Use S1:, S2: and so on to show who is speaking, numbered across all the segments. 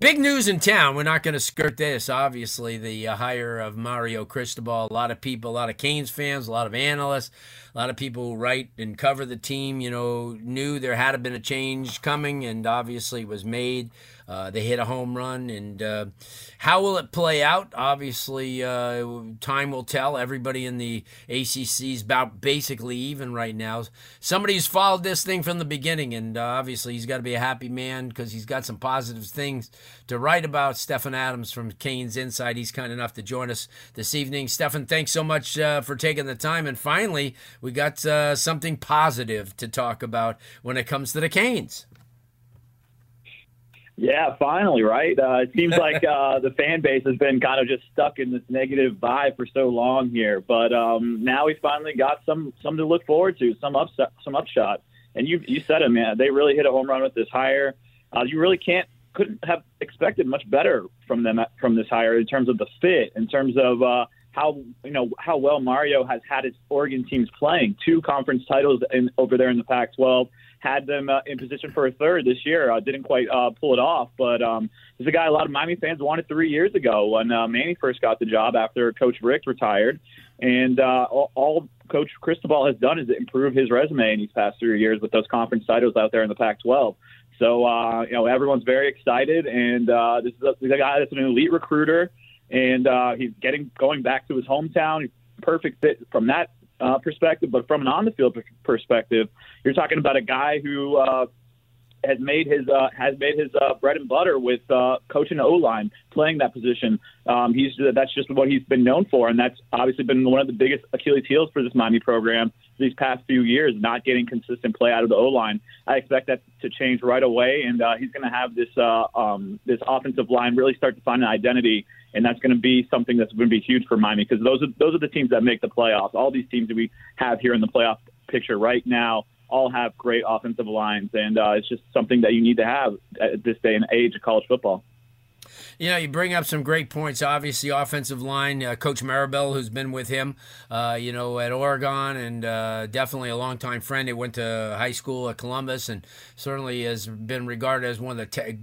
S1: Big news in town. We're not going to skirt this. Obviously, the uh, hire of Mario Cristobal. A lot of people, a lot of Canes fans, a lot of analysts, a lot of people write and cover the team, you know, knew there had been a change coming, and obviously was made. Uh, they hit a home run, and uh, how will it play out? Obviously, uh, time will tell. Everybody in the ACC is about basically even right now. Somebody who's followed this thing from the beginning, and uh, obviously he's got to be a happy man because he's got some positive things to write about. Stefan Adams from Canes Insight, he's kind enough to join us this evening. Stefan, thanks so much uh, for taking the time, and finally, we got uh, something positive to talk about when it comes to the Canes.
S2: Yeah, finally, right? Uh, it seems like uh, the fan base has been kind of just stuck in this negative vibe for so long here, but um, now we finally got some some to look forward to, some upset, some upshot. And you you said it, man. They really hit a home run with this hire. Uh, you really can't couldn't have expected much better from them from this hire in terms of the fit, in terms of uh, how you know how well Mario has had his Oregon teams playing. Two conference titles in, over there in the Pac-12 had them uh, in position for a third this year. Uh, didn't quite uh, pull it off, but um, there's a guy a lot of Miami fans wanted three years ago when uh, Manny first got the job after Coach Richt retired. And uh, all, all Coach Cristobal has done is improve his resume in these past three years with those conference titles out there in the Pac-12. So uh, you know everyone's very excited, and uh, this is a, this is a guy that's an elite recruiter, and uh, he's getting going back to his hometown. Perfect fit from that uh, perspective, but from an on the field perspective, you're talking about a guy who uh, has made his uh, has made his uh, bread and butter with uh, coaching O line, playing that position. Um, he's that's just what he's been known for, and that's obviously been one of the biggest Achilles heels for this Miami program these past few years, not getting consistent play out of the O line. I expect that to change right away, and uh, he's going to have this uh, um, this offensive line really start to find an identity and that's going to be something that's going to be huge for Miami because those are those are the teams that make the playoffs. All these teams that we have here in the playoff picture right now all have great offensive lines, and uh, it's just something that you need to have at this day and age of college football.
S1: You know, you bring up some great points. Obviously, offensive line, uh, Coach Mirabal, who's been with him, uh, you know, at Oregon, and uh, definitely a longtime friend. He went to high school at Columbus, and certainly has been regarded as one of the te-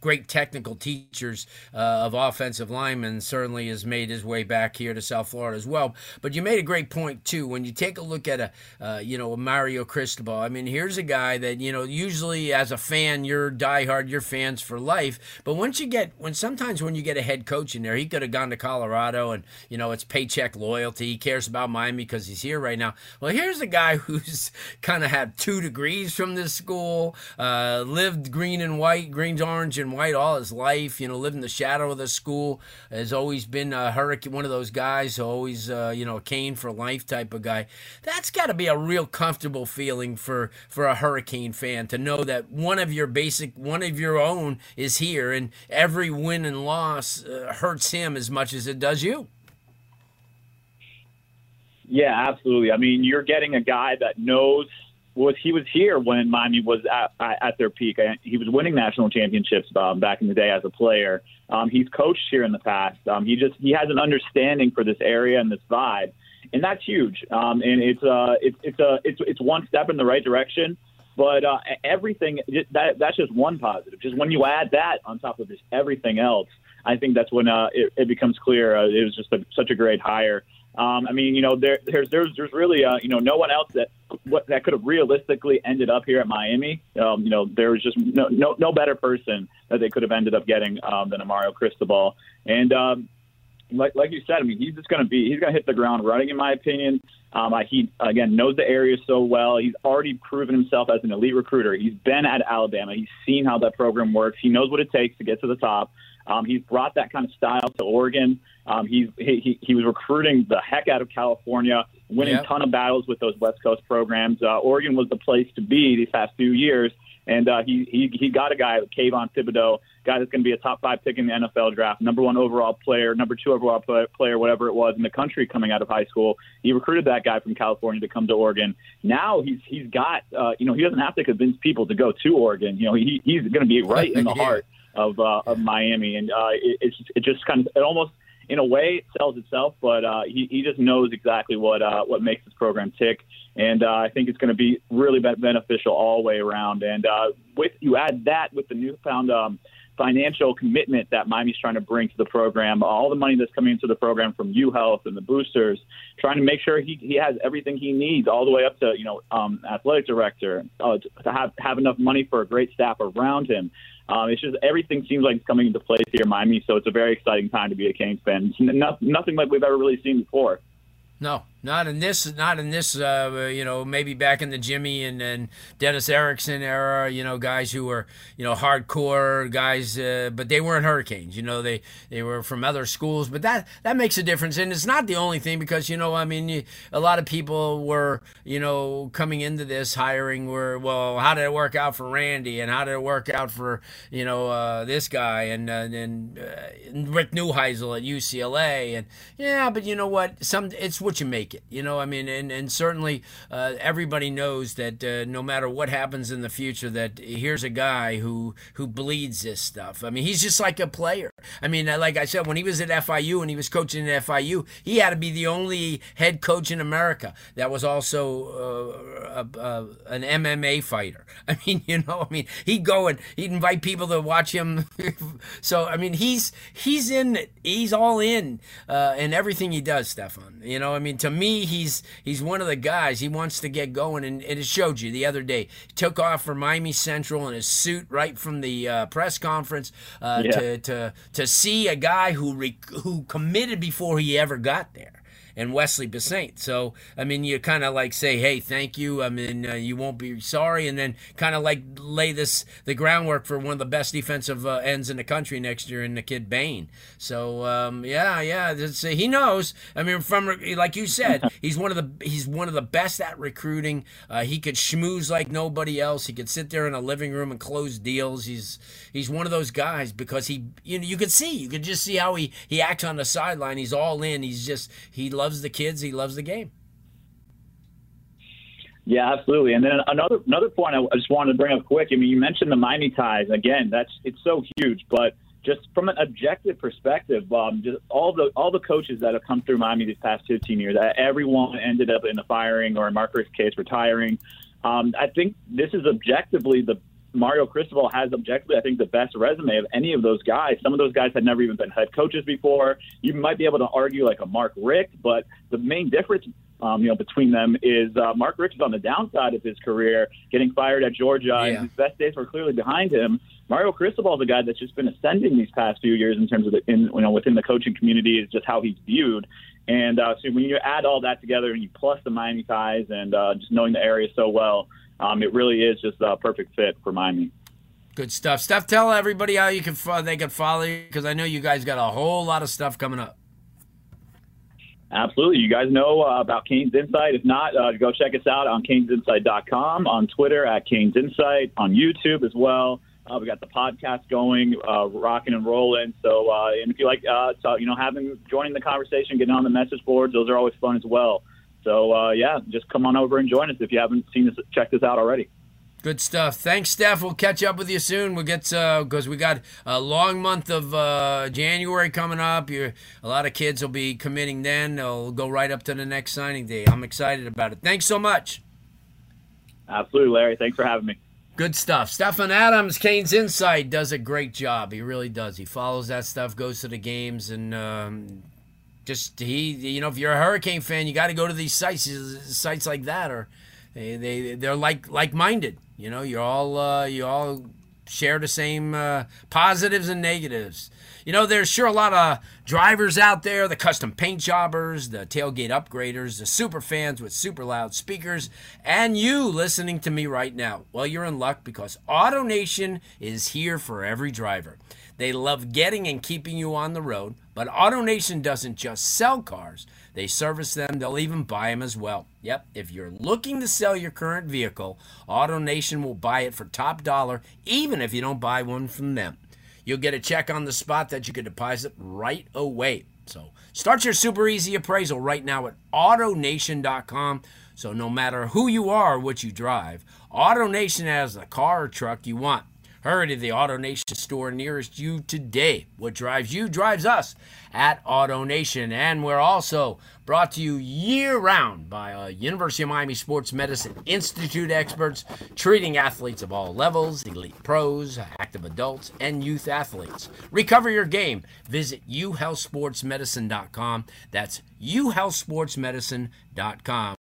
S1: great technical teachers uh, of offensive linemen. Certainly has made his way back here to South Florida as well. But you made a great point too. When you take a look at a, uh, you know, a Mario Cristobal. I mean, here's a guy that you know, usually as a fan, you're diehard, you're fans for life. But once you get when sometimes when you get a head coach in there, he could have gone to Colorado and, you know, it's paycheck loyalty. He cares about Miami because he's here right now. Well, here's a guy who's kind of had two degrees from this school, uh, lived green and white, greens, orange, and white all his life, you know, lived in the shadow of the school, has always been a hurricane, one of those guys, always, uh, you know, a cane for life type of guy. That's got to be a real comfortable feeling for, for a hurricane fan to know that one of your basic, one of your own is here and every win and loss uh, hurts him as much as it does you.
S2: Yeah, absolutely. I mean, you're getting a guy that knows was he was here when Miami was at, at their peak. He was winning national championships um, back in the day as a player. Um, he's coached here in the past. Um, he just he has an understanding for this area and this vibe, and that's huge. Um, and it's uh it's it's a it's it's one step in the right direction. But uh, everything that that's just one positive. Just when you add that on top of just everything else, I think that's when uh, it, it becomes clear uh, it was just a, such a great hire. Um, I mean, you know, there, there's there's there's really uh, you know no one else that what, that could have realistically ended up here at Miami. Um, you know, there was just no, no no better person that they could have ended up getting um, than Mario Cristobal. And um, like like you said, I mean, he's just going to be he's going to hit the ground running, in my opinion. Um, I, he again knows the area so well. He's already proven himself as an elite recruiter. He's been at Alabama. He's seen how that program works. He knows what it takes to get to the top. Um, he's brought that kind of style to Oregon. Um, he's he, he, he was recruiting the heck out of California, winning yep. a ton of battles with those West Coast programs. Uh, Oregon was the place to be these past few years, and uh, he he he got a guy, Kayvon Thibodeaux, guy that's going to be a top five pick in the NFL draft, number one overall player, number two overall player, whatever it was in the country coming out of high school. He recruited that guy from California to come to Oregon. Now he's he's got uh, you know he doesn't have to convince people to go to Oregon. You know he he's going to be right in the heart of uh, of Miami, and uh, it, it's it just kind of it almost in a way it sells itself, but uh, he he just knows exactly what uh, what makes this program tick, and uh, I think it's going to be really beneficial all the way around. And uh, with you add that with the newfound. Um, financial commitment that Miami's trying to bring to the program, all the money that's coming into the program from U Health and the boosters, trying to make sure he, he has everything he needs, all the way up to you know um, athletic director, uh, to have have enough money for a great staff around him. Um, it's just everything seems like it's coming into place here in Miami, so it's a very exciting time to be a Canes fan. It's nothing like we've ever really seen before.
S1: No, not in this, not in this. Uh, you know, maybe back in the Jimmy and, and Dennis Erickson era. You know, guys who were you know hardcore guys, uh, but they weren't Hurricanes. You know, they they were from other schools. But that that makes a difference, and it's not the only thing because you know, I mean, you, a lot of people were you know coming into this hiring were well, how did it work out for Randy, and how did it work out for you know uh, this guy and uh, and, uh, Rick Neuheisel at UCLA, and yeah, but you know what? Some it's what you make it. You know, I mean, and and certainly uh, everybody knows that uh, no matter what happens in the future, that here's a guy who who bleeds this stuff. I mean, he's just like a player. I mean, uh, like I said, when he was at FIU and he was coaching at FIU, he had to be the only head coach in America that was also uh, a, an MMA fighter. I mean, you know, I mean, he'd go and he'd invite people to watch him. so I mean, he's he's in he's all in uh, in everything he does, Stefan. You know, I mean, to me, he's he's one of the guys. He wants to get going, and, and it showed you the other day. He took off for Miami Central in his suit right from the uh, press conference uh, yeah. to to to see a guy who rec- who committed before he ever got there and Wesley Bissainthe. So, I mean, you kind of like say, hey, thank you. I mean, uh, you won't be sorry. And then kind of like lay this, the groundwork for one of the best defensive uh, ends in the country next year in the kid Bain. So, um, yeah, yeah, uh, he knows. I mean, from, like you said, he's one of the, he's one of the best at recruiting. Uh, he could schmooze like nobody else. He could sit there in a living room and close deals. He's, he's one of those guys because he, you know, you could see, you could just see how he, he acts on the sideline. He's all in. He's just, he loves the kids. He loves the game.
S2: Yeah, absolutely. And then another another point I just wanted to bring up quick. I mean, you mentioned the Miami ties again. That's it's so huge, but just from an objective perspective, um, just all the all the coaches that have come through Miami these past 15 years, everyone ended up in the firing or in Mark Richt's case retiring. Um, I think this is objectively the Mario Cristobal has objectively, I think, the best resume of any of those guys. Some of those guys had never even been head coaches before. You might be able to argue like a Mark Richt, but the main difference, um, you know, between them is uh, Mark Richt is on the downside of his career, getting fired at Georgia, yeah. and his best days were clearly behind him. Mario Cristobal is a guy that's just been ascending these past few years in terms of the, in, you know, within the coaching community is just how he's viewed. And uh, so when you add all that together and you plus the Miami ties and uh, just knowing the area so well, um, it really is just a perfect fit for Miami.
S1: Good stuff. Steph, tell everybody how you can they can follow you because I know you guys got a whole lot of stuff coming up.
S2: Absolutely. You guys know uh, about Canes Insight. If not, uh, go check us out on canesinsight.com, on Twitter at Canes Insight, on YouTube as well. Uh, we got the podcast going, uh, rocking and rolling. So, uh, and if you like, uh, so, you know, having joining the conversation, getting on the message boards, those are always fun as well. So uh, yeah, just come on over and join us if you haven't seen this, check this out already.
S1: Good stuff. Thanks, Steph. We'll catch up with you soon. We'll get because uh, we got a long month of uh, January coming up. You're, a lot of kids will be committing then. They'll go right up to the next signing day. I'm excited about it. Thanks so much.
S2: Absolutely, Larry. Thanks for having me.
S1: Good stuff. Stefan Adams, Canes Insight, does a great job. He really does. He follows that stuff, goes to the games, and um, just he, you know, if you're a Hurricane fan, you got to go to these sites. Sites like that or they they they're like like minded. You know, you're all uh, you all share the same uh, positives and negatives. You know, there's sure a lot of drivers out there, the custom paint jobbers, the tailgate upgraders, the super fans with super loud speakers, and you listening to me right now. Well, you're in luck because AutoNation is here for every driver. They love getting and keeping you on the road, but AutoNation doesn't just sell cars. They service them, they'll even buy them as well. Yep, if you're looking to sell your current vehicle, AutoNation will buy it for top dollar, even if you don't buy one from them. You'll get a check on the spot that you can deposit right away. So start your super easy appraisal right now at AutoNation.com. So no matter who you are or what you drive, AutoNation has the car or truck you want. Hurry to the AutoNation store nearest you today. What drives you drives us at AutoNation. And we're also brought to you year round by uh, University of Miami Sports Medicine Institute experts treating athletes of all levels, elite pros, active adults, and youth athletes. Recover your game. Visit uhealthsportsmedicine.com. That's uhealthsportsmedicine.com.